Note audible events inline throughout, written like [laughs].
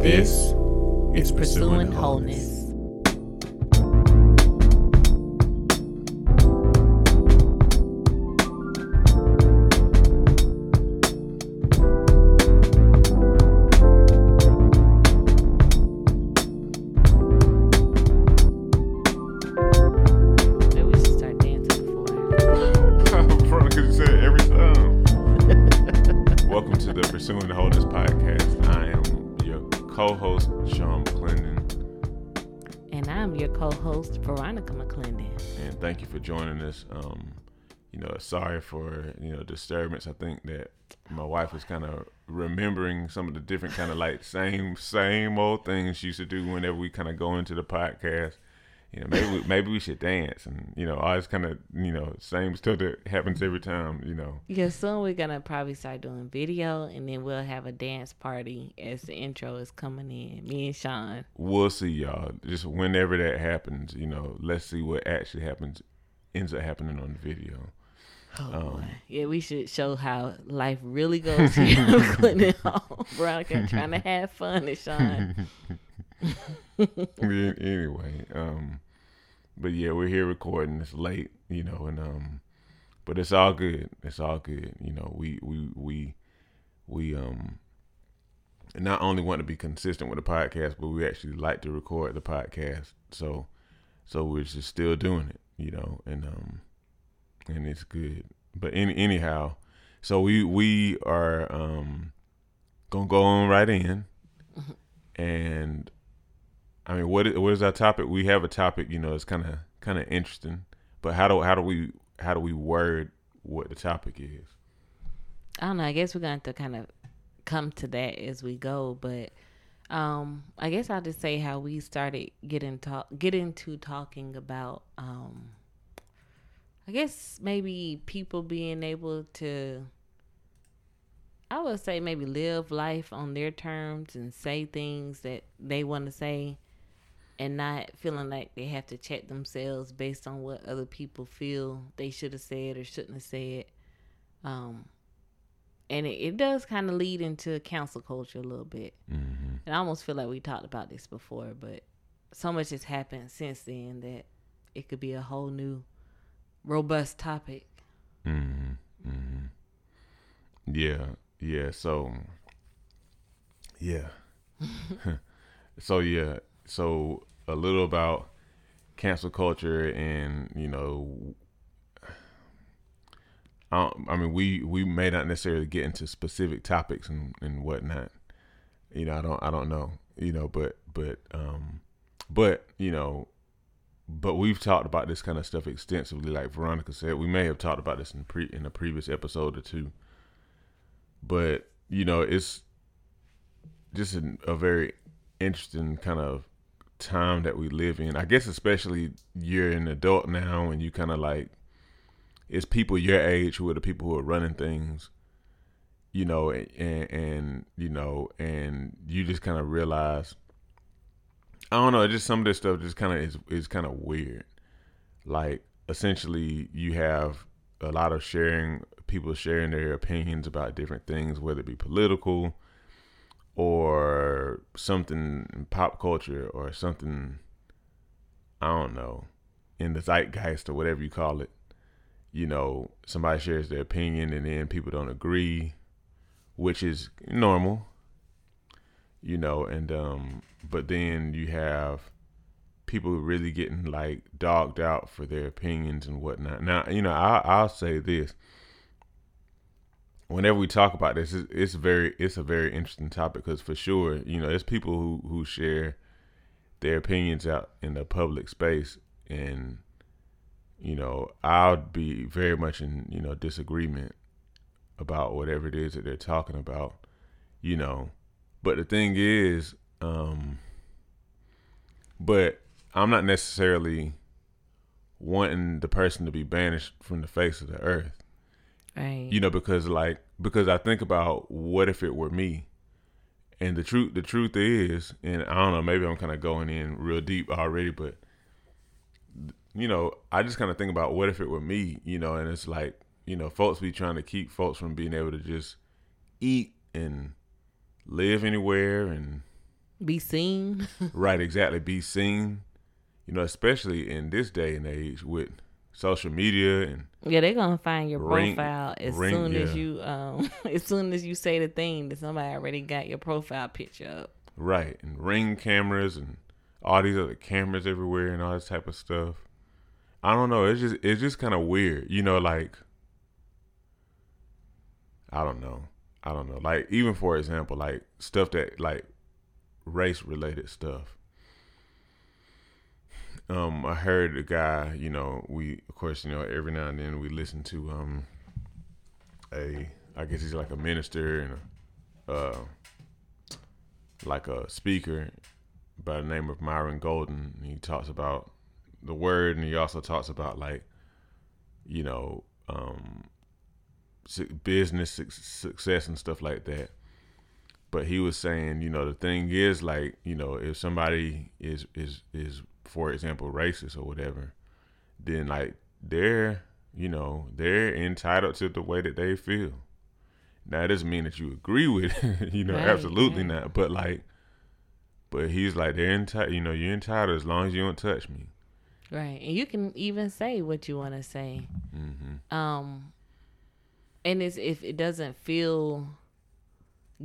This is Pursuing Wholeness. For joining us. Um, you know, sorry for you know disturbance. I think that my wife is kind of remembering some of the different kind of like same same old things she used to do whenever we kind of go into the podcast. You know, maybe we, maybe we should dance, and you know, all this kind of you know same stuff that happens every time. You know, Yeah, soon we're gonna probably start doing video, and then we'll have a dance party as the intro is coming in. Me and Shawn. we'll see y'all just whenever that happens you know let's see what actually happens ends up happening on the video Oh Um, boy. Yeah, we should show how life really goes here. McClendon home. Veronica trying to [laughs] have fun and Shawn. [laughs] Anyway um but yeah we're here recording it's late you know and um but it's all good it's all good you know we we we we um not only want to be consistent with the podcast but we actually like to record the podcast so so we're just still doing it you know and um and it's good but any anyhow so we we are um gonna go on right in and I mean, what is, what is our topic? We have a topic, you know, it's kind of kind of interesting, but how do how do we how do we word what the topic is? I don't know. I guess we're going to kind of come to that as we go, but um, I guess I'll just say how we started getting talk get into talking about um, I guess maybe people being able to I would say maybe live life on their terms and say things that they want to say and not feeling like they have to check themselves based on what other people feel they should have said or shouldn't have said. Um, and it, it does kind of lead into cancel culture a little bit. Mm-hmm. And I almost feel like we talked about this before, but so much has happened since then that it could be a whole new robust topic. Mm-hmm. Mm-hmm. Yeah, yeah. So, yeah. [laughs] so yeah. So a little about cancel culture and you know. I, I mean, we we may not necessarily get into specific topics and, and whatnot. You know, I don't I don't know. You know, but but um, but you know, but we've talked about this kind of stuff extensively. Like Veronica said, we may have talked about this in pre in a previous episode or two. But you know, it's just a, a very interesting kind of time that we live in. I guess especially you're an adult now, and you kind of like it's people your age who are the people who are running things. You know, and and you know, and you just kind of realize I don't know. Just some of this stuff just kind of is is kind of weird. Like essentially, you have a lot of sharing people sharing their opinions about different things, whether it be political or something in pop culture or something. I don't know in the zeitgeist or whatever you call it. You know, somebody shares their opinion and then people don't agree, which is normal you know, and um, but then you have people really getting like dogged out for their opinions and whatnot. Now, you know, I, I'll say this: whenever we talk about this, it's, it's very, it's a very interesting topic because for sure, you know, there's people who who share their opinions out in the public space, and you know, I'll be very much in you know disagreement about whatever it is that they're talking about, you know. But the thing is, um, but I'm not necessarily wanting the person to be banished from the face of the earth. Right. You know, because like because I think about what if it were me, and the truth the truth is, and I don't know, maybe I'm kind of going in real deep already, but you know, I just kind of think about what if it were me, you know, and it's like you know, folks be trying to keep folks from being able to just eat and live anywhere and be seen. [laughs] right, exactly. Be seen. You know, especially in this day and age with social media and yeah, they're gonna find your profile as soon as you um [laughs] as soon as you say the thing that somebody already got your profile picture up. right and ring cameras and all these other cameras everywhere and all this type of stuff. I don't know. It's just it's just kind of weird. You know, like I don't know. I don't know. Like even for example, like stuff that like race related stuff. Um, I heard a guy, you know, we of course, you know, every now and then we listen to um a I guess he's like a minister and a uh like a speaker by the name of Myron Golden. He talks about the word and he also talks about like you know um business success and stuff like that. But he was saying you know the thing is like you know if somebody is is is for example racist or whatever then like they're you know they're entitled to the way that they feel. Now that doesn't mean that you agree with it [laughs] you know Right, absolutely right. not. But like but he's like they're entitled you know you're entitled as long as you don't touch me Right. And you can even say what you want to say. hmm Um and it's if it doesn't feel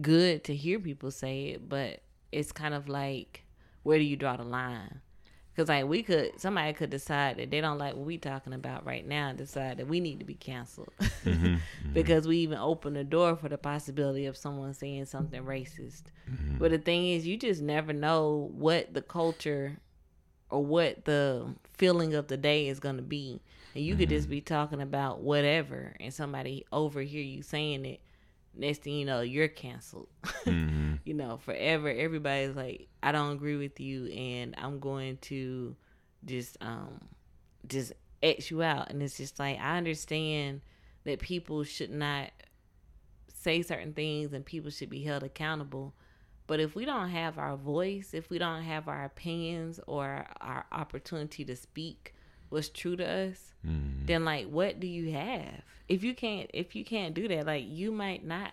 good to hear people say it, but it's kind of like where do you draw the line? Cuz like we could somebody could decide that they don't like what we're talking about right now and decide that we need to be canceled. [laughs] Mm-hmm. because we even open the door for the possibility of someone saying something racist. Mm-hmm. But the thing is, you just never know what the culture or what the feeling of the day is going to be. And you could just be talking about whatever, and somebody overhear you saying it. Next thing you know, you're canceled. [laughs] hmm you know, forever. Everybody's like, I don't agree with you, and I'm going to just um just X you out. And it's just like I understand that people should not say certain things and people should be held accountable. But if we don't have our voice, if we don't have our opinions or our opportunity to speak what's true to us, hmm then like what do you have? If you can't if you can't do that, like you might not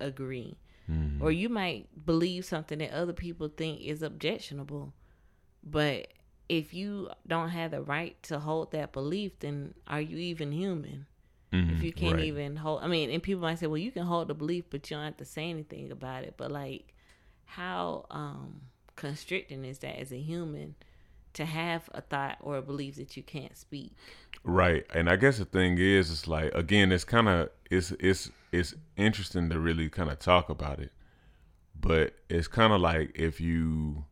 agree hmm or you might believe something that other people think is objectionable. But if you don't have the right to hold that belief, then are you even human? If you can't even hold, I mean, and people might say, well, you can hold the belief, but you don't have to say anything about it. But like, how um constricting is that as a human to have a thought or a belief that you can't speak? Right. And I guess the thing is, it's like again, it's kind of it's it's it's interesting to really kind of talk about it, but it's kind of like if you,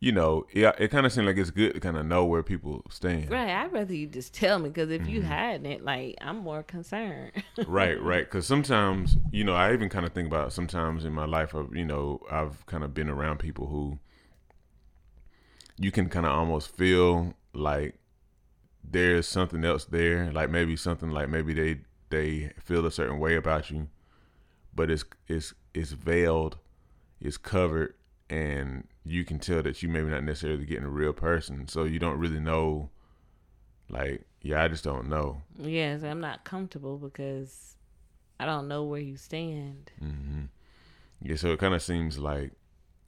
you know, yeah, it kind of seems like it's good to kind of know where people stand. Right. I'd rather you just tell me because if you Mm-hmm. hiding it, like I'm more concerned. [laughs] right right because sometimes you know i even kind of think about sometimes in my life of you know i've kind of been around people who you can kind of almost feel like there's something else there like maybe something like maybe they they feel a certain way about you but it's it's it's veiled it's covered and you can tell that you maybe not necessarily getting a real person so you don't really know like yeah i just don't know yes, I'm not comfortable because I don't know where you stand. hmm Yeah, so it kind of seems like,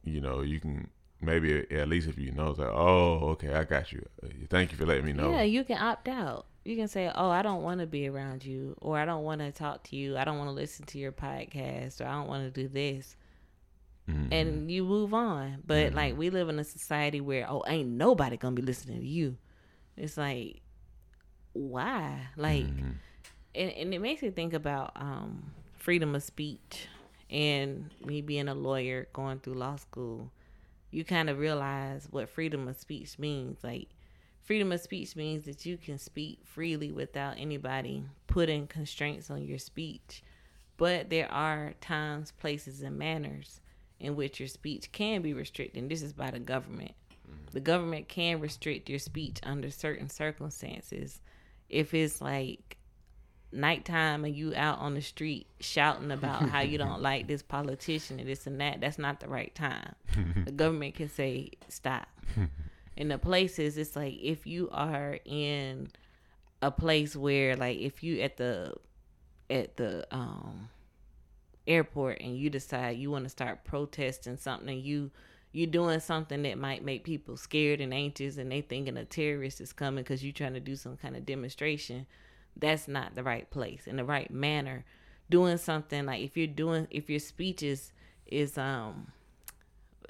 you know, you can maybe at least if you know that, oh, okay, I got you. Uh, Thank you for letting me know. Yeah, you can opt out. You can say, "Oh, I don't want to be around you," or "I don't want to talk to you. I don't want to listen to your podcast," or "I don't want to do this," Mhm. and you move on. But like we live in a society where, oh, ain't nobody gonna be listening to you. It's like, why? Like, Mhm. and, and it makes me think about um, freedom of speech and me being a lawyer going through law school you kind of realize what freedom of speech means like freedom of speech means that you can speak freely without anybody putting constraints on your speech but there are times places and manners in which your speech can be restricted and this is by the government the government can restrict your speech under certain circumstances if it's like nighttime and you out on the street shouting about how you don't [laughs] like this politician and this and that, that's not the right time. the government can say stop. in the places, it's like if you are in a place where, like, if you at the at the um airport and you decide you want to start protesting something and you you doing something that might make people scared and anxious and they thinking a terrorist is coming because you're trying to do some kind of demonstration that's not the right place in the right manner doing something like if you're doing if your speech is is um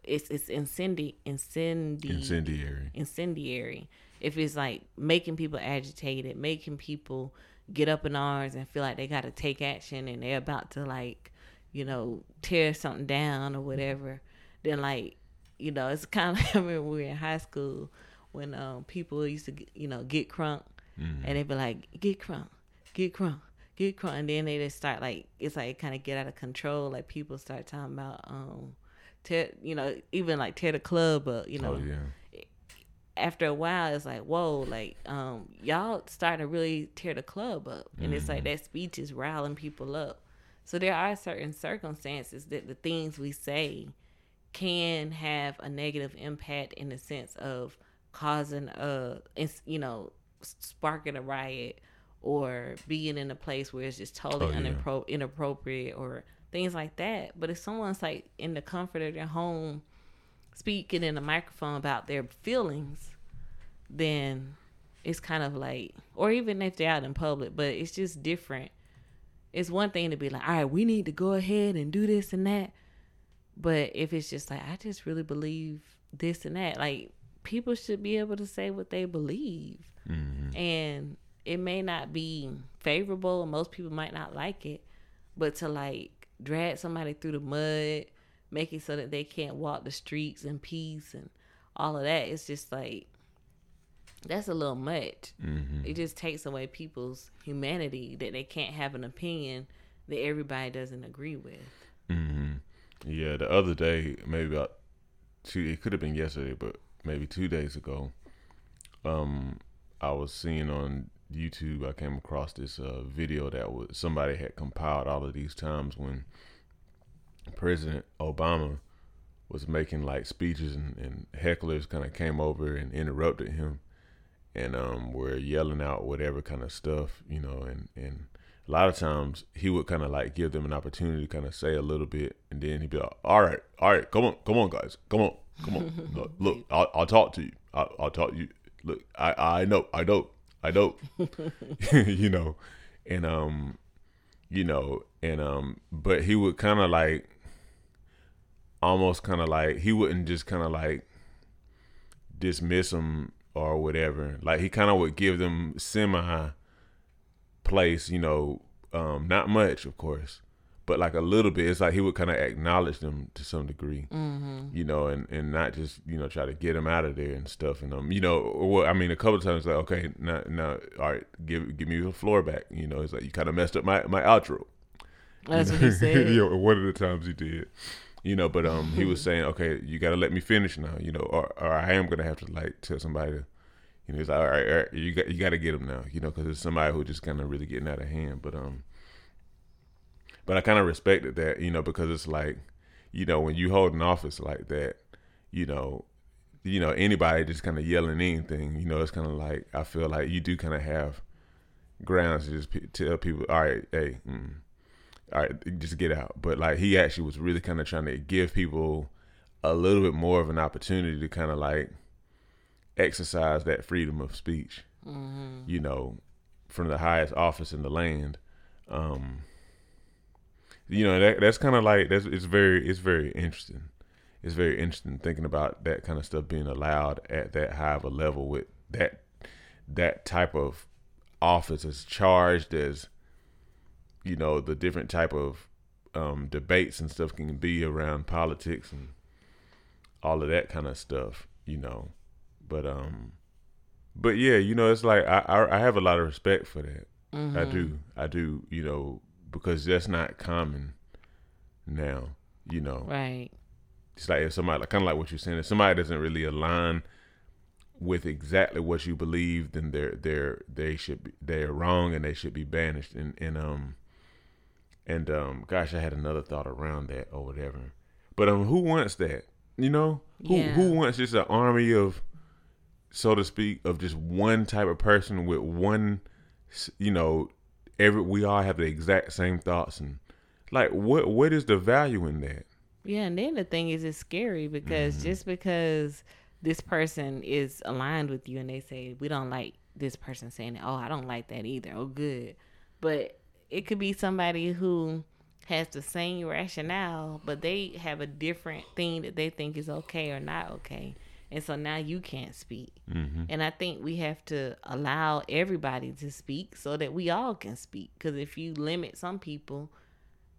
it's it's incendi incendi Incendiary. incendiary if it's like making people agitated making people get up in arms and feel like they got to take action and they're about to like you know tear something down or whatever then like you know it's kind of like [laughs] I remember we were in high school when um people used to you know get crunk Mm-hmm. and they'd be like get crunk get crunk get crunk and then they just start like it's like kind of get out of control like people start talking about um tear you know even like tear the club up you know Oh yeah. after a while it's like whoa like um y'all starting to really tear the club up and it's like that speech is riling people up so there are certain circumstances that the things we say can have a negative impact in the sense of causing a you know sparking a riot or being in a place where it's just totally Oh, yeah. inappropriate or things like that but if someone's like in the comfort of their home speaking in a microphone about their feelings, then it's kind of like, or even if they're out in public, but it's just different. It's one thing to be like, all right, we need to go ahead and do this and that. But if it's just like, I just really believe this and that, like people should be able to say what they believe. Mm-hmm. And it may not be favorable, and most people might not like it, but to like drag somebody through the mud, make it so that they can't walk the streets in peace and all of that, it's just like that's a little much. Mm-hmm. It just takes away people's humanity that they can't have an opinion that everybody doesn't agree with. hmm Yeah, the other day, maybe about two, it could have been yesterday, but maybe two days ago, um, I was seeing on YouTube, I came across this uh, video that was somebody had compiled all of these times when President Obama was making like speeches and, and hecklers kind of came over and interrupted him and um, we're yelling out whatever kind of stuff, you know, and and a lot of times he would kind of like give them an opportunity to kind of say a little bit, and then he'd be like, "All right, all right, come on, come on, guys, come on, come on, [laughs] look, look I'll, I'll talk to you, I'll, I'll talk to you. Look, I I know, I know, I know, [laughs] [laughs] you know, and um, you know, and um, but he would kind of like, almost kind of like he wouldn't just kind of like dismiss them or whatever. Like he kind of would give them semi place, you know, um, not much, of course, but like a little bit. It's like he would kind of acknowledge them to some degree, Mm-hmm. you know, and, and not just you know try to get them out of there and stuff. And um, you know, or what I mean, a couple of times like, okay, now now, all right, give give me the floor back. You know, it's like you kind of messed up my my outro. That's what he [laughs] said. yeah, one of the times he did. You know, but um, he was [laughs] saying, okay, you got to let me finish now. You know, or or I am gonna have to like tell somebody. To, you know, he's like, all right, all right, you got you got to get him now. You know, because it's somebody who just kind of really getting out of hand. But um, but I kind of respected that. You know, because it's like, you know, when you hold an office like that, you know, you know anybody just kind of yelling anything. You know, it's kind of like I feel like you do kind of have grounds to just p- tell people, all right, hey. Mm, all right, just get out. But like he actually was really kind of trying to give people a little bit more of an opportunity to kind of like exercise that freedom of speech. Mm-hmm. You know, from the highest office in the land. Um, you know that that's kind of like that's it's very it's very interesting. It's very interesting thinking about that kind of stuff being allowed at that high of a level with that that type of office as charged as you know the different type of um, debates and stuff can be around politics and all of that kind of stuff, you know. But um, but yeah, you know, it's like I I, I have a lot of respect for that. Mm-hmm. I do, I do, you know, because that's not common now. You know, Right. it's like if somebody, like, kind of like what you're saying, if somebody doesn't really align with exactly what you believe, then they're they're they should be they're wrong and they should be banished. And and um and um gosh, I had another thought around that or whatever. But um, who wants that? You know, who Yeah. who wants just an army of, so to speak, of just one type of person with one, you know, every we all have the exact same thoughts and like what what is the value in that? Yeah, and then the thing is, it's scary because mm-hmm. just because this person is aligned with you and they say we don't like this person saying, "Oh, I don't like that either." Oh, good, but it could be somebody who has the same rationale, but they have a different thing that they think is okay or not okay. And so now you can't speak. Mm-hmm. And I think we have to allow everybody to speak so that we all can speak. Because if you limit some people,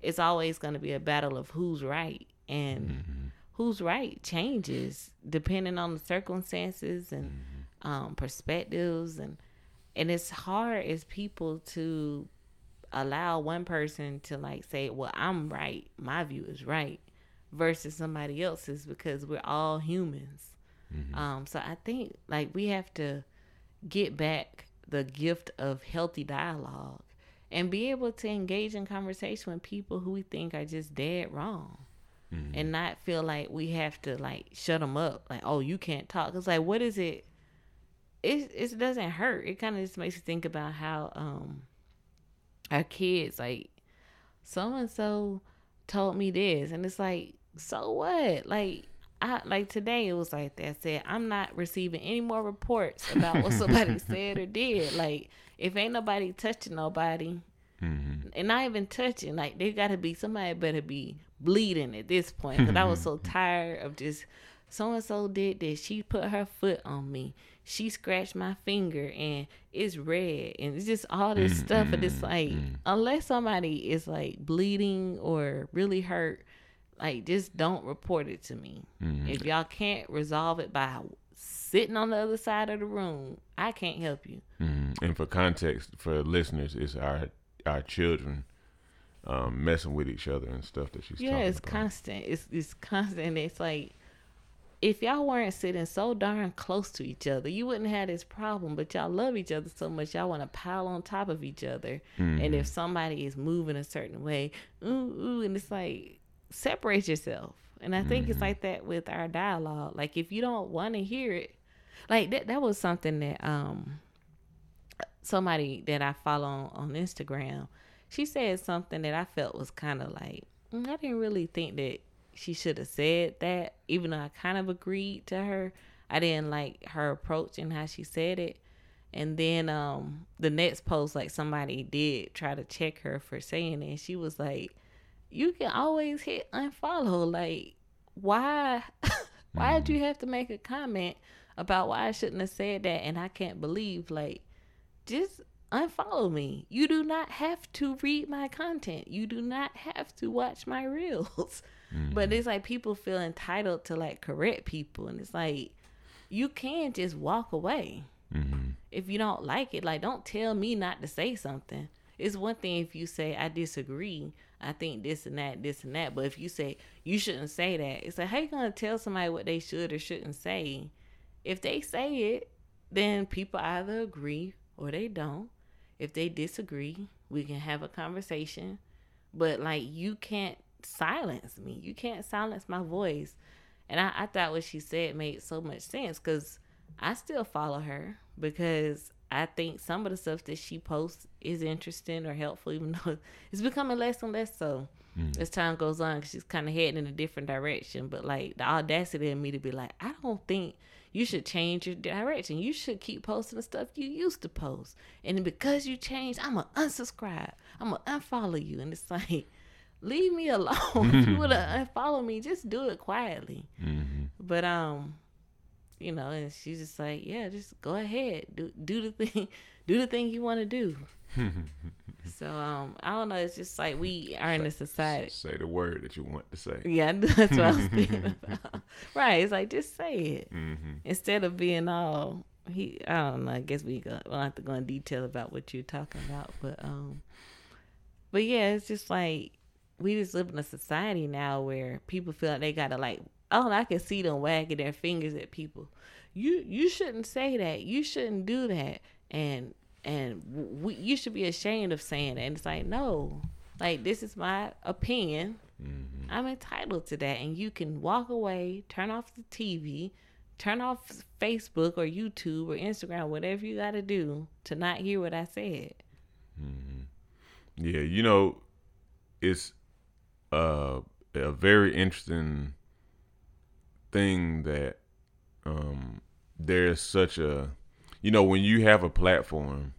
it's always going to be a battle of who's right. And mm-hmm. who's right changes depending on the circumstances and mm-hmm. um, perspectives. And, and it's hard as people to allow one person to like say, well, I'm right, my view is right, versus somebody else's because we're all humans. Mm-hmm. Um, so I think like we have to get back the gift of healthy dialogue and be able to engage in conversation with people who we think are just dead wrong. Mm-hmm. And not feel like we have to like shut them up, like oh you can't talk. It's like what is it? It it doesn't hurt. It kind of just makes you think about how um our kids like so and so told me this and it's like so what? Like I like today it was like that said I'm not receiving any more reports about what [laughs] somebody said or did. Like if ain't nobody touching nobody mm-hmm. and not even touching like they gotta be somebody better be bleeding at this point because I was so tired of just so and so did this she put her foot on me she scratched my finger and it's red and it's just all this mm, stuff and it's mm, like mm. unless somebody is like bleeding or really hurt like just don't report it to me mm. if y'all can't resolve it by sitting on the other side of the room i can't help you mm. and for context for listeners it's our our children um, messing with each other and stuff that she's yeah it's about. constant it's it's constant it's like if y'all weren't sitting so darn close to each other, you wouldn't have this problem. But y'all love each other so much, y'all want to pile on top of each other. Mm-hmm. And if somebody is moving a certain way, ooh, ooh, and it's like separate yourself. And I think mm-hmm. it's like that with our dialogue. Like if you don't want to hear it, like that that was something that um somebody that I follow on, on Instagram, she said something that I felt was kind of like mm, I didn't really think that she should have said that, even though I kind of agreed to her. I didn't like her approach and how she said it. And then um the next post, like somebody did try to check her for saying it. She was like, You can always hit unfollow. Like, why [laughs] why did you mm-hmm. have to make a comment about why I shouldn't have said that and I can't believe like just unfollow me. You do not have to read my content. You do not have to watch my [laughs] reels. Mm-hmm. But it's like people feel entitled to like correct people, and it's like you can just walk away mm-hmm. if you don't like it. Like, don't tell me not to say something. It's one thing if you say I disagree. I think this and that, this and that. But if you say you shouldn't say that, it's like how you gonna tell somebody what they should or shouldn't say? If they say it, then people either agree or they don't. If they disagree, we can have a conversation. But like you can't silence me. You can't silence my voice. And I, I thought what she said made so much sense because I still follow her because I think some of the stuff that she posts is interesting or helpful, [laughs] even though it's becoming less and less so mm. as time goes on. She's kind of heading in a different direction. But like the audacity in me to be like, I don't think you should change your direction. You should keep posting the stuff you used to post. And because you changed, I'm going to unsubscribe. I'm going to unfollow you. And it's [laughs] like, leave me [laughs] alone. if you would have unfollowed me, just do it quietly. Mm-hmm. But um, you know, and she's just like, yeah, just go ahead, do do the thing, [laughs] do the thing you want to do. [laughs] so um, I don't know. It's just like we are in a society. Say the word that you want to say. Yeah, that's what I was thinking about. Right? It's like just say it mm-hmm. instead of being all. He, I don't know. I guess we go, we'll have to go in detail about what you're talking about, but um, but yeah, it's just like we just live in a society now where people feel like they gotta like oh I can see them wagging their fingers at people. You you shouldn't say that. You shouldn't do that. And and we, you should be ashamed of saying that. And it's like no, like this is my opinion. Mm-hmm. I'm entitled to that. And you can walk away, turn off the TV, turn off Facebook or YouTube or Instagram, whatever you got to do to not hear what I said. Mm-hmm. Yeah, you know, it's uh, a very interesting thing that um, there's such a you know when you have a platform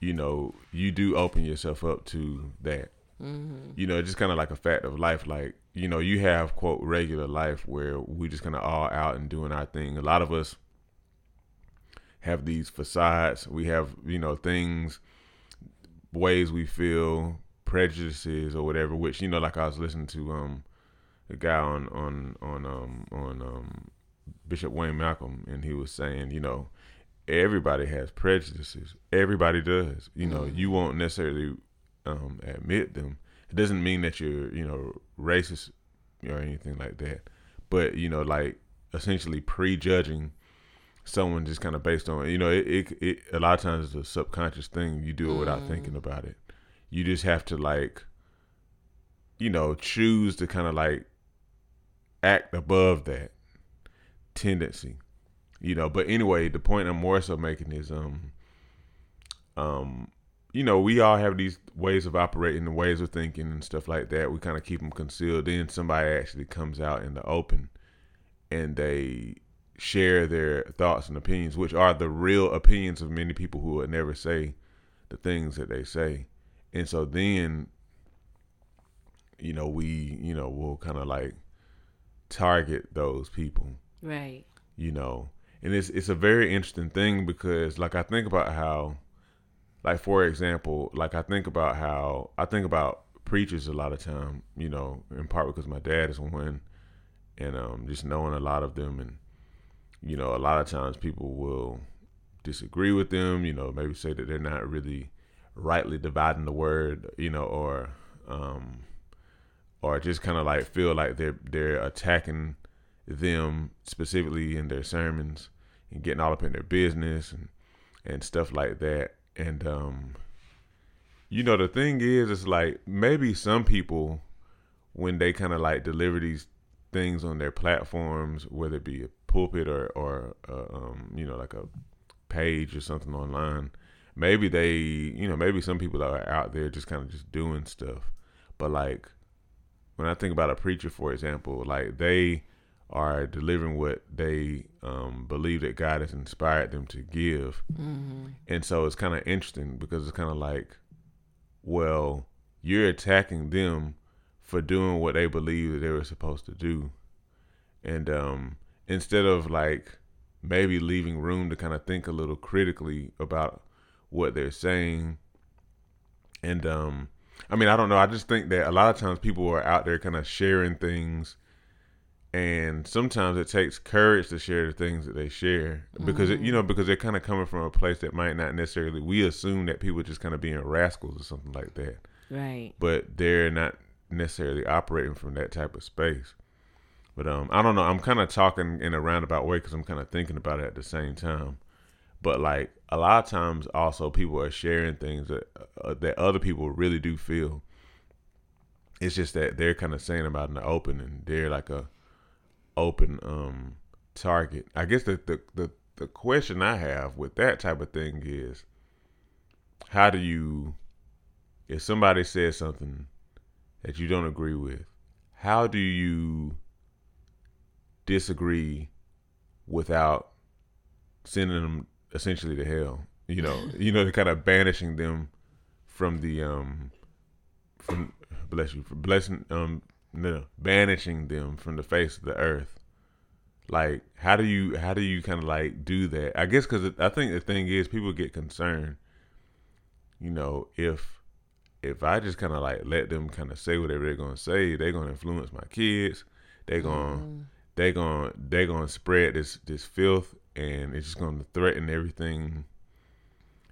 you know you do open yourself up to that. Mm-hmm. you know just kind of like a fact of life like you know you have quote regular life where we just kind of all out and doing our thing. A lot of us have these facades. We have you know things ways we feel prejudices or whatever which you know like i was listening to um a guy on on on um on um Bishop Wayne Malcolm, and he was saying, you know, everybody has prejudices. Everybody does. You know, mm-hmm. you won't necessarily um, admit them. It doesn't mean that you're, you know, racist or anything like that. But you know, like essentially prejudging someone just kind of based on, you know, it, it, it a lot of times it's a subconscious thing. You do it without mm. thinking about it. You just have to like, you know, choose to kind of like act above that tendency, you know. But anyway, the point I'm more so making is, um, um, you know, we all have these ways of operating, the ways of thinking, and stuff like that. We kind of keep them concealed. Then somebody actually comes out in the open, and they share their thoughts and opinions, which are the real opinions of many people who would never say the things that they say. And so then, you know, we, you know, we'll kind of like target those people Right. You know, and it's it's a very interesting thing because like I think about how like for example, like I think about how I think about preachers a lot of time, you know, in part because my dad is one and um just knowing a lot of them and you know, a lot of times people will disagree with them, you know, maybe say that they're not really rightly dividing the word, you know, or um or just kind of like feel like they're they're attacking them specifically in their sermons and getting all up in their business and and stuff like that. And um, you know, the thing is, it's like maybe some people when they kind of like deliver these things on their platforms, whether it be a pulpit or or uh, um, you know like a page or something online, maybe they you know maybe some people are out there just kind of just doing stuff, but like when I think about a preacher, for example, like they are delivering what they um, believe that God has inspired them to give. Mm-hmm. And so it's kind of interesting because it's kind of like, well, you're attacking them for doing what they believe that they were supposed to do. And um, instead of like maybe leaving room to kind of think a little critically about what they're saying. And um, I mean, I don't know. I just think that a lot of times people are out there kind of sharing things and sometimes it takes courage to share the things that they share because mm-hmm. it, you know because they're kind of coming from a place that might not necessarily we assume that people are just kind of being rascals or something like that right but they're not necessarily operating from that type of space but um i don't know i'm kind of talking in a roundabout way because i'm kind of thinking about it at the same time but like a lot of times also people are sharing things that uh, that other people really do feel it's just that they're kind of saying about in the open and they're like a open um target. I guess the, the the the question I have with that type of thing is how do you if somebody says something that you don't agree with, how do you disagree without sending them essentially to hell? You know, you know, kind of banishing them from the um from bless you for blessing um no, banishing them from the face of the earth. Like, how do you how do you kind of like do that? I guess because I think the thing is people get concerned. You know, if if I just kind of like let them kind of say whatever they're gonna say, they're gonna influence my kids. They're gonna mm. they're gonna they're gonna spread this this filth, and it's just gonna threaten everything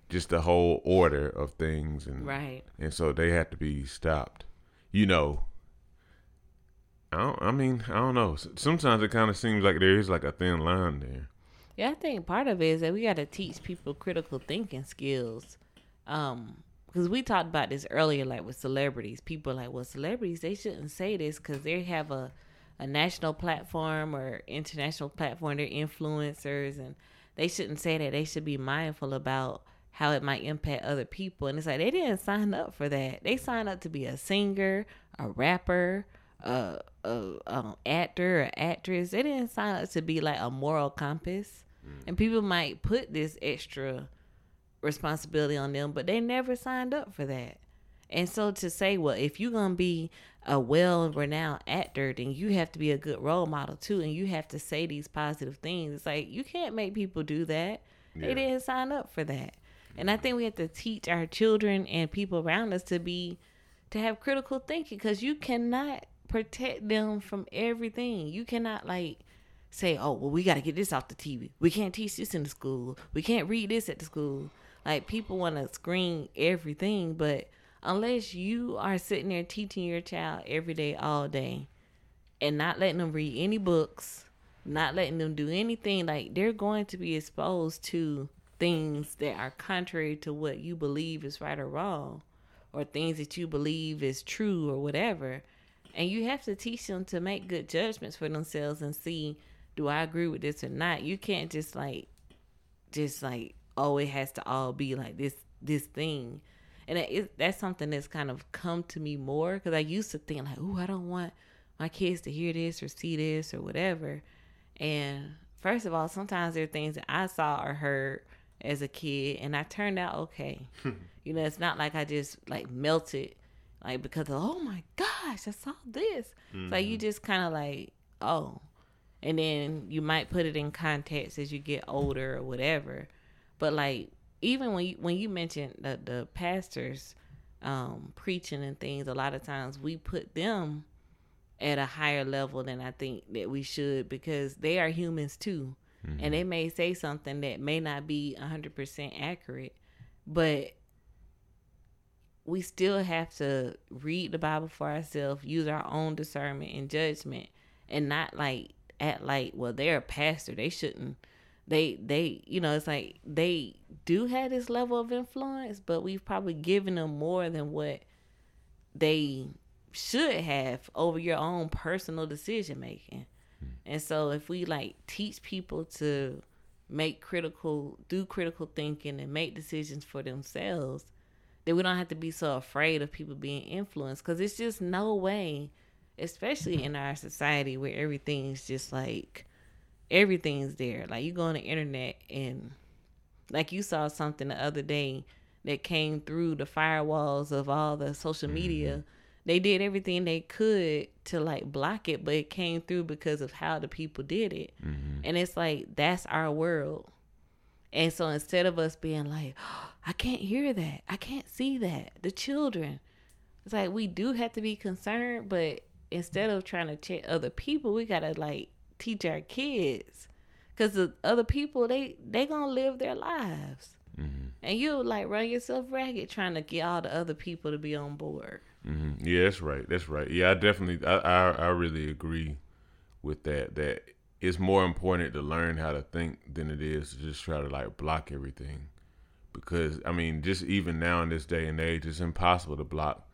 just the whole order of things and right and so they have to be stopped you know I don't, I mean, I don't know. Sometimes it kind of seems like there is like a thin line there. Yeah, I think part of it is that we got to teach people critical thinking skills. Um, because we talked about this earlier, like with celebrities. People like, well, celebrities they shouldn't say this because they have a a national platform or international platform. They're influencers, and they shouldn't say that. They should be mindful about how it might impact other people. And it's like they didn't sign up for that. They signed up to be a singer, a rapper, a, a, um, a actor, or actress. They didn't sign up to be like a moral compass. Mm. And people might put this extra responsibility on them, but they never signed up for that. And so to say, well, if you're gonna be a well-renowned actor, then you have to be a good role model too, and you have to say these positive things. It's like you can't make people do that. They didn't sign up for that. And I think we have to teach our children and people around us to be to have critical thinking because you cannot protect them from everything. You cannot like say, "Oh, well, we got to get this off the TV. We can't teach this in the school. We can't read this at the school." Like people want to screen everything, but unless you are sitting there teaching your child every day, all day, and not letting them read any books, not letting them do anything, like they're going to be exposed to things that are contrary to what you believe is right or wrong, or things that you believe is true or whatever. And you have to teach them to make good judgments for themselves and see, do I agree with this or not? You can't just like, just like, oh, it has to all be like this, this thing. And it, it, that's something that's kind of come to me more because I used to think like, oh, I don't want my kids to hear this or see this or whatever. And first of all, sometimes there are things that I saw or heard as a kid, and I turned out okay. [laughs] you know, it's not like I just like melted, like because of, oh my gosh, I saw this. So you mm-hmm. just kind of like, oh, and then you might put it in context as you get older or whatever. But like even when you when you mentioned the the pastors um preaching and things, a lot of times we put them at a higher level than I think that we should because they are humans too. And they may say something that may not be 100% accurate, but we still have to read the Bible for ourselves, use our own discernment and judgment, and not like act like, well, they're a pastor. They shouldn't. They they you know it's like they do have this level of influence, but we've probably given them more than what they should have over your own personal decision making. Hmm. And so if we like teach people to make critical do critical thinking and make decisions for themselves, then we don't have to be so afraid of people being influenced because it's just no way, especially in our society where everything's just like everything's there. Like you go on the internet and like you saw something the other day that came through the firewalls of all the social mm-hmm. media. They did everything they could to like block it, but it came through because of how the people did it. Mm-hmm. And it's like that's our world. And so instead of us being like, "Oh, I can't hear that, I can't see that, the children, it's like we do have to be concerned, but instead of trying to check other people, we gotta like teach our kids, cause the other people they they gonna live their lives, and you like run yourself ragged trying to get all the other people to be on board. hmm Yeah, that's right. That's right. Yeah, I definitely, I, I, I really agree with that. That it's more important to learn how to think than it is to just try to like block everything. Because I mean, just even now in this day and age, it's impossible to block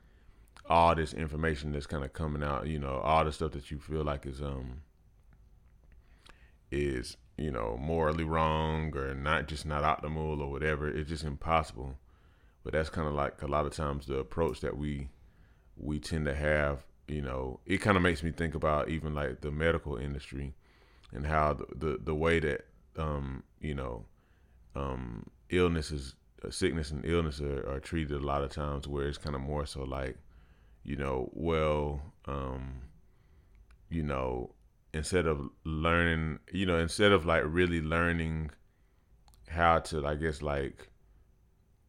all this information that's kind of coming out. You know, all the stuff that you feel like is um is you know morally wrong or not just not optimal or whatever. It's just impossible. But that's kind of like a lot of times the approach that we we tend to have. You know, it kind of makes me think about even like the medical industry and how the the, the way that um you know um illnesses uh, sickness and illness are, are treated a lot of times where it's kind of more so like you know well um you know instead of learning you know instead of like really learning how to i guess like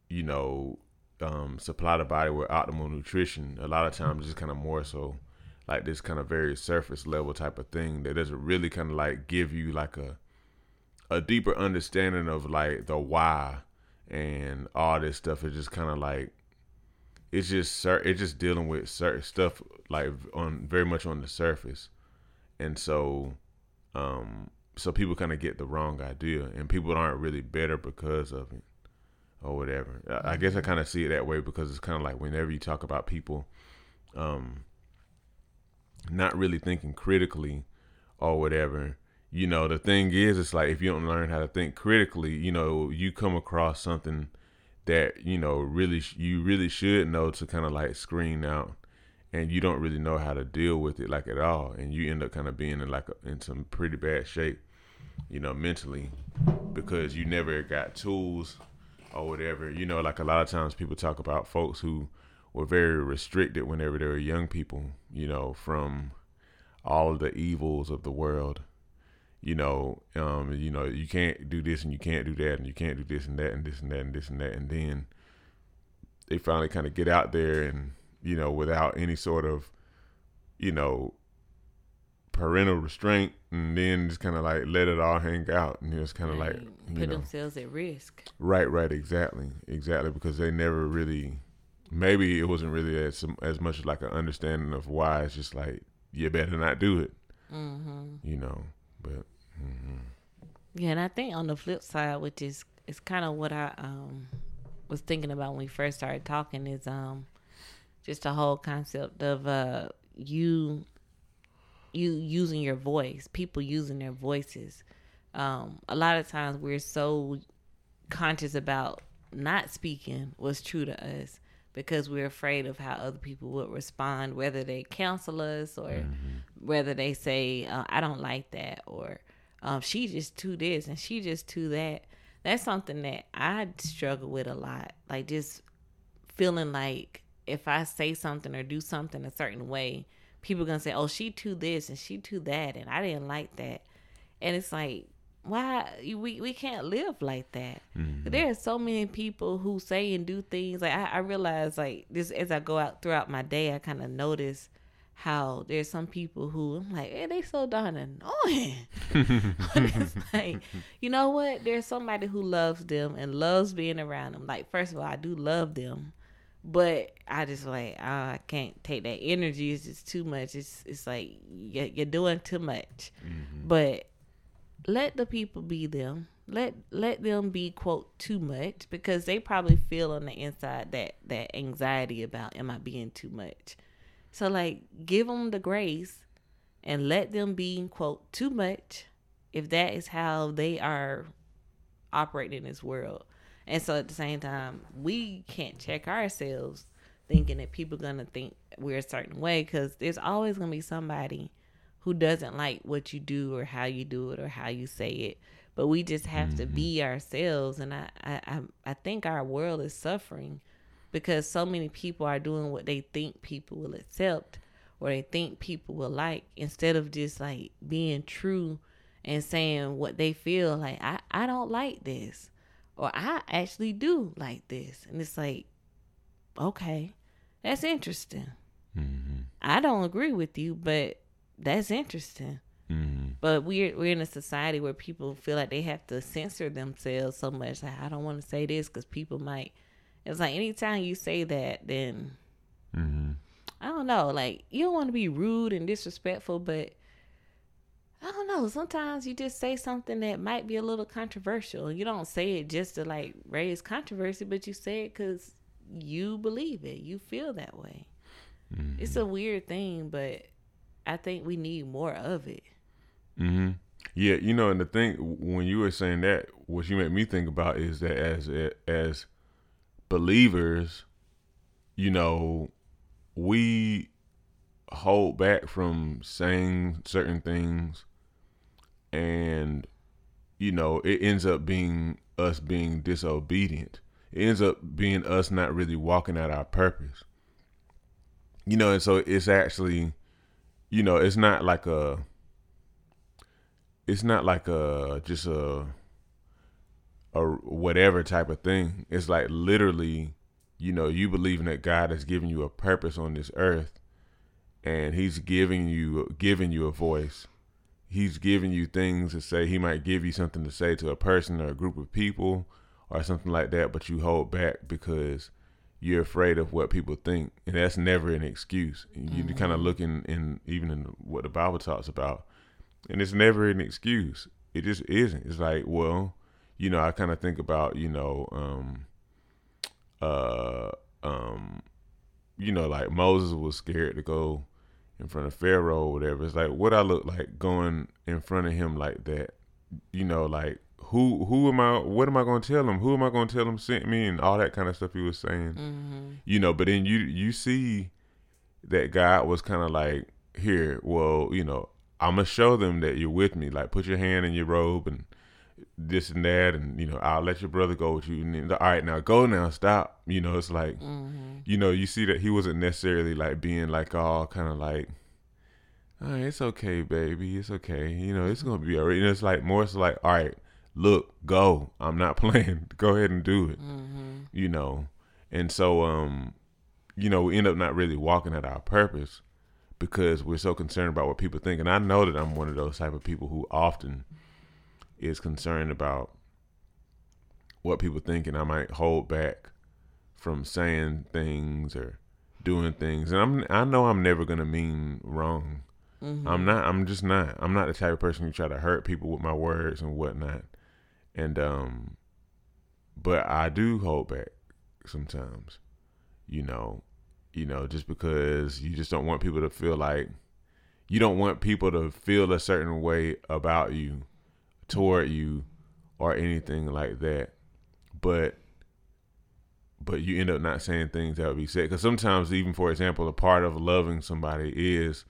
you know um supply the body with optimal nutrition a lot of times just kind of more so like this kind of very surface level type of thing that doesn't really kind of like give you like a a deeper understanding of like the why and all this stuff. Is just kind of like it's just it's just dealing with certain stuff like on very much on the surface and so um so people kind of get the wrong idea and people aren't really better because of it or whatever. I, I guess i kind of see it that way because it's kind of like whenever you talk about people um not really thinking critically or whatever you know the thing is it's like if you don't learn how to think critically you know you come across something that you know really sh- you really should know to kind of like screen out and you don't really know how to deal with it like at all, and you end up kind of being in like a, in some pretty bad shape, you know, mentally, because you never got tools or whatever. You know, like a lot of times people talk about folks who were very restricted whenever they were young people, you know, from all of the evils of the world. You know, um, you know, you can't do this and you can't do that and you can't do this and that and this and that and this and that and then they finally kind of get out there and you know without any sort of you know parental restraint and then just kind of like let it all hang out and it's kind of right. like you put know, themselves at risk. Right right. Exactly. Exactly. Because they never really maybe it wasn't really as as much like an understanding of why. It's just like you better not do it. Mm-hmm. you know. But mm-hmm. yeah and i think on the flip side which is is kind of what i um was thinking about when we first started talking is um just the whole concept of uh you you using your voice, people using their voices. Um, a lot of times we're so conscious about not speaking what's true to us because we're afraid of how other people would respond, whether they counsel us or mm-hmm. whether they say, uh, I don't like that, or um, she just too this and she just too that. That's something that I struggle with a lot. Like just feeling like if I say something or do something a certain way, people gonna say, "Oh, she too this and she too that," and I didn't like that. And it's like, why we we can't live like that? Mm-hmm. There are so many people who say and do things. Like I, I realize, like this as I go out throughout my day, I kind of notice how there's some people who I'm like, hey, they so darn annoying. [laughs] it's [laughs] like, you know what? There's somebody who loves them and loves being around them. Like, first of all, I do love them but I just like oh, I can't take that energy. It's just too much. It's it's like you're doing too much. Mm-hmm. But let the people be them. Let let them be quote too much because they probably feel on the inside that that anxiety about am I being too much. So like give them the grace and let them be quote too much if that is how they are operating in this world and so at the same time, we can't check ourselves thinking that people gonna think we're a certain way because there's always gonna be somebody who doesn't like what you do or how you do it or how you say it. But we just have mm-hmm. to be ourselves, and I, I I think our world is suffering because so many people are doing what they think people will accept or they think people will like instead of just like being true and saying what they feel like I, I don't like this or I actually do like this. And it's like, okay, that's interesting. Mm-hmm. I don't agree with you, but that's interesting. Mm-hmm. But we're we're in a society where people feel like they have to censor themselves so much. Like I don't want to say this because people might. It's like anytime you say that, then mm-hmm. I don't know. Like you don't want to be rude and disrespectful, but I don't know. Sometimes you just say something that might be a little controversial. You don't say it just to like raise controversy, but you say it because you believe it. You feel that way. Mm-hmm. It's a weird thing, but I think we need more of it. hmm Yeah, you know, and the thing when you were saying that, what you made me think about is that as as believers, you know, we hold back from saying certain things and you know it ends up being us being disobedient. It ends up being us not really walking out our purpose. You know and so it's actually you know it's not like a it's not like a just a a whatever type of thing. It's like literally you know you believing that god has given you a purpose on this earth and he's giving you giving you a voice he's giving you things to say. He might give you something to say to a person or a group of people or something like that, but you hold back because you're afraid of what people think, and that's never an excuse. You mm-hmm. kind of look in, in even in what the Bible talks about, and it's never an excuse. It just isn't. It's like, well, you know, I kind of think about, you know, um, uh, um, you know, like Moses was scared to go in front of Pharaoh or whatever. It's like what I look like going in front of him like that. You know, like who who am I? What am I going to tell him? Who am I going to tell him sent me and all that kind of stuff he was saying. Mm-hmm. You know, but then you you see, that God was kind of like, here, well, you know, I'm gonna show them that you're with me. Like, put your hand in your robe and this and that, and you know, I'll let your brother go with you. And all right, now go now, stop. You know, it's like, mm-hmm. you know, you see that he wasn't necessarily like being like all kind of like, all right, it's okay, baby, it's okay. You know, it's gonna be alright. And it's like more, it's like, all right, look, go. I'm not [laughs] playing. go ahead and do it. Mm-hmm. You know, and so um, you know, we end up not really walking at our purpose because we're so concerned about what people think. And I know that I'm one of those type of people who often is concerned about what people think, and I might hold back from saying things or doing things. And I'm I know I'm never gonna mean wrong. Mm-hmm. I'm not. I'm just not. I'm not the type of person who try to hurt people with my words and whatnot. And um, but I do hold back sometimes. You know, you know, just because you just don't want people to feel like you don't want people to feel a certain way about you, toward you, or anything like that. But but you end up not saying things that would be said because sometimes even for example a part of loving somebody is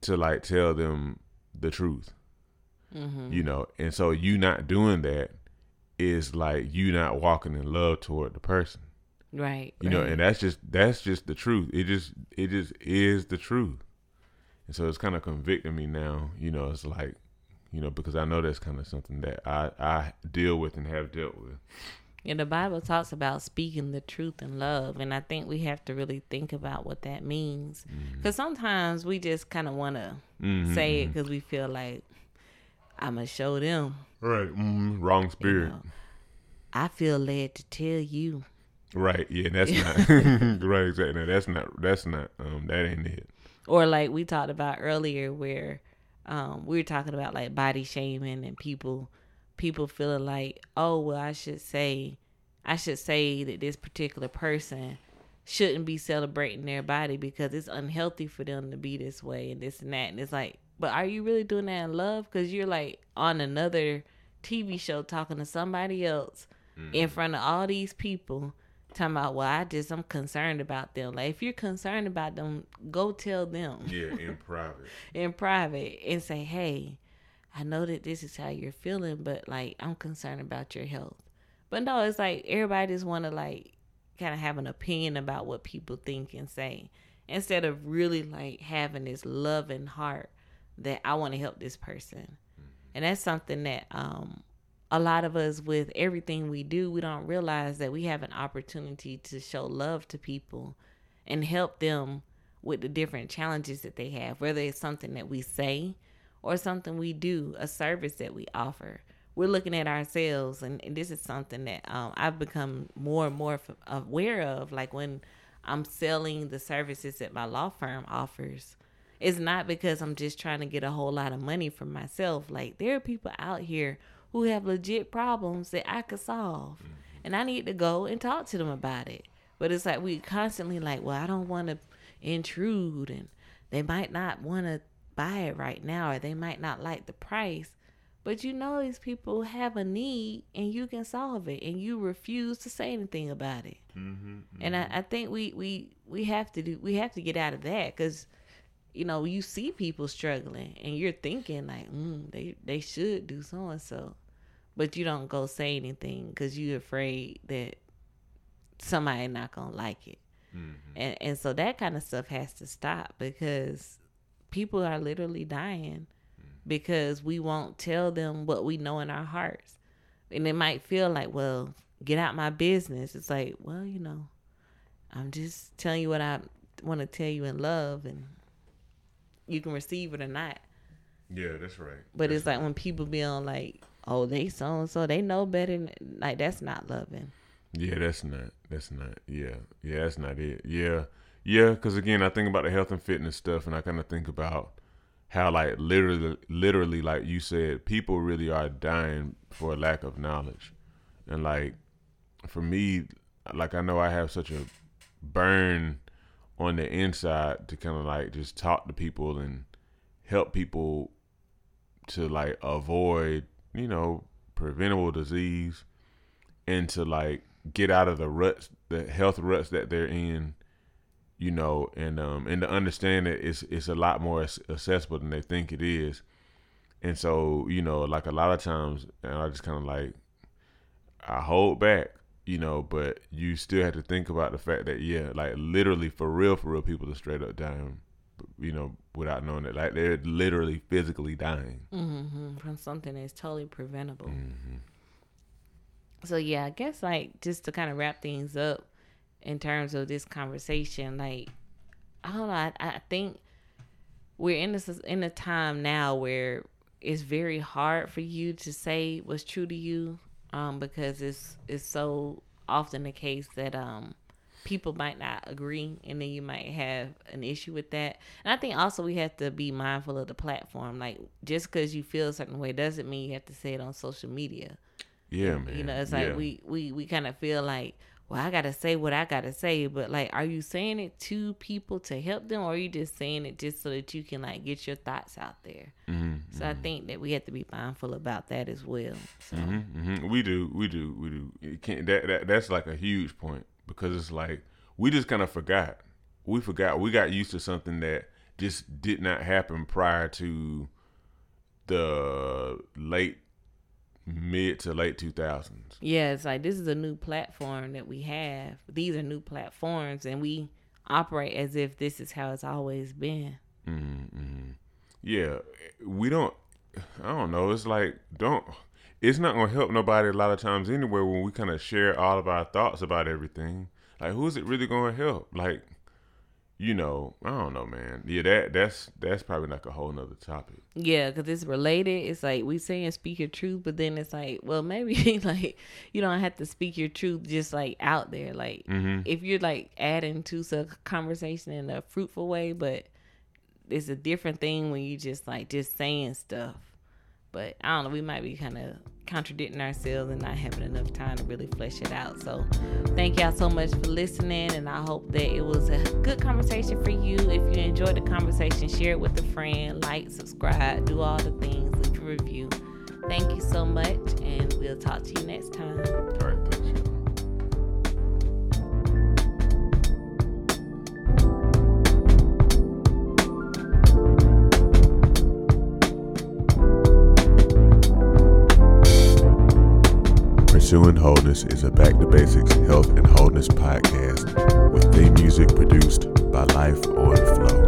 to like tell them the truth mm-hmm. you know and so you not doing that is like you not walking in love toward the person Right. You right. know, and that's just that's just the truth. It just it just is the truth. And so it's kind of convicting me now, you know, it's like, you know, because I know that's kind of something that I I deal with and have dealt with. Yeah, the Bible talks about speaking the truth in love, and I think we have to really think about what that means. Because mm-hmm. sometimes we just kind of want to mm-hmm, say it because mm-hmm. we feel like I'm gonna show them. Right, mm-hmm. wrong spirit. You know, I feel led to tell you. Right. Yeah, that's not [laughs] [laughs] right. Exactly. That's not. That's not. Um, that ain't it. Or like we talked about earlier, where um, we were talking about like body shaming and people, people feeling like, oh well, I should say, I should say that this particular person shouldn't be celebrating their body because it's unhealthy for them to be this way and this and that. And it's like, but are you really doing that in love? Because you're like on another TV show talking to somebody else mm-hmm. in front of all these people talking about well i just i'm concerned about them. Like if you're concerned about them go tell them. Yeah in [laughs] private. In private and say hey i know that this is how you're feeling but like i'm concerned about your health. But no it's like everybody just want to like kind of have an opinion about what people think and say. Instead of really like having this loving heart that i want to help this person. Mm-hmm. and that's something that um a lot of us with everything we do, we don't realize that we have an opportunity to show love to people and help them with the different challenges that they have, whether it's something that we say or something we do, a service that we offer. We're looking at ourselves, and, and this is something that um, I've become more and more aware of. Like when I'm selling the services that my law firm offers, it's not because I'm just trying to get a whole lot of money for myself. Like there are people out here who have legit problems that I could solve. Mm-hmm. And I need to go and talk to them about it. But it's like we constantly like, well, I don't want to intrude and they might not want to buy it right now or they might not like the price. But you know these people have a need and you can solve it and you refuse to say anything about it. Mm-hmm, mm-hmm. And I, I, think we, we we have to do we have to get out of that because you know you see people struggling and you're thinking like mm, they they should do so and so but you don't go say anything because you're afraid that somebody not gonna like it. Mm-hmm. and and so that kind of stuff has to stop because people are literally dying mm-hmm. because we won't tell them what we know in our hearts. And it might feel like well get out my business. It's like well you know i'm just telling you what i want to tell you in love and you can receive it or not. Yeah that's right. But that's it's like when people be on like oh they so and so they know better like that's not loving. Yeah that's not that's not yeah yeah that's not it. Yeah yeah because again i think about the health and fitness stuff and i kind of think about how like literally literally like you said people really are dying for a lack of knowledge. And like for me like i know i have such a burn on the inside to kind of like just talk to people and help people to like avoid you know, preventable disease and to like get out of the ruts, the health ruts that they're in, you know, and um, and to understand that it's it's a lot more accessible than they think it is, and so you know, like a lot of times, and I just kind of like I hold back, you know, but you still have to think about the fact that yeah, like literally for real, for real, people are straight up dying, you know, without knowing it, like they're literally physically dying mm-hmm. from something that's totally preventable. Mm-hmm. So yeah, I guess like just to kind of wrap things up in terms of this conversation. Like, I don't know. I, I think we're in this in a time now where it's very hard for you to say what's true to you, um, because it's it's so often the case that um people might not agree and then you might have an issue with that and i think also we have to be mindful of the platform like just because you feel a certain way doesn't mean you have to say it on social media yeah man you know it's like yeah. we we we kind of feel like well, I gotta say what I gotta say, but like, are you saying it to people to help them, or are you just saying it just so that you can like get your thoughts out there? Mm-hmm, so mm-hmm. I think that we have to be mindful about that as well. So. Mm-hmm, mm-hmm. we do, we do, we do. It can't, that, that that's like a huge point because it's like we just kind of forgot. We forgot. We got used to something that just did not happen prior to the late mid to late 2000s. Yeah, it's like this is a new platform that we have. These are new platforms, and we operate as if this is how it's always been. Mm-hmm. Yeah, we don't. I don't know. It's like don't. It's not gonna help nobody a lot of times anyway when we kind of share all of our thoughts about everything. Like, who's it really gonna help? Like, you know, I don't know, man. Yeah, that that's that's probably like a whole nother topic. Yeah, because it's related. It's like we saying speak your truth, but then it's like, well, maybe [laughs] like you don't have to speak your truth just like out there. Like mm-hmm. if you're like adding to the conversation in a fruitful way, but it's a different thing when you just like just saying stuff. But I don't know, we might be kind of contradicting ourselves and not having enough time to really flesh it out. So, thank y'all so much for listening, and I hope that it was a good conversation for you. If you enjoyed the conversation, share it with a friend, like, subscribe, do all the things, leave a review. Thank you so much, and we'll talk to you next time. Pursuing Wholeness is a Back to Basics Health and Wholeness podcast with theme music produced by Life on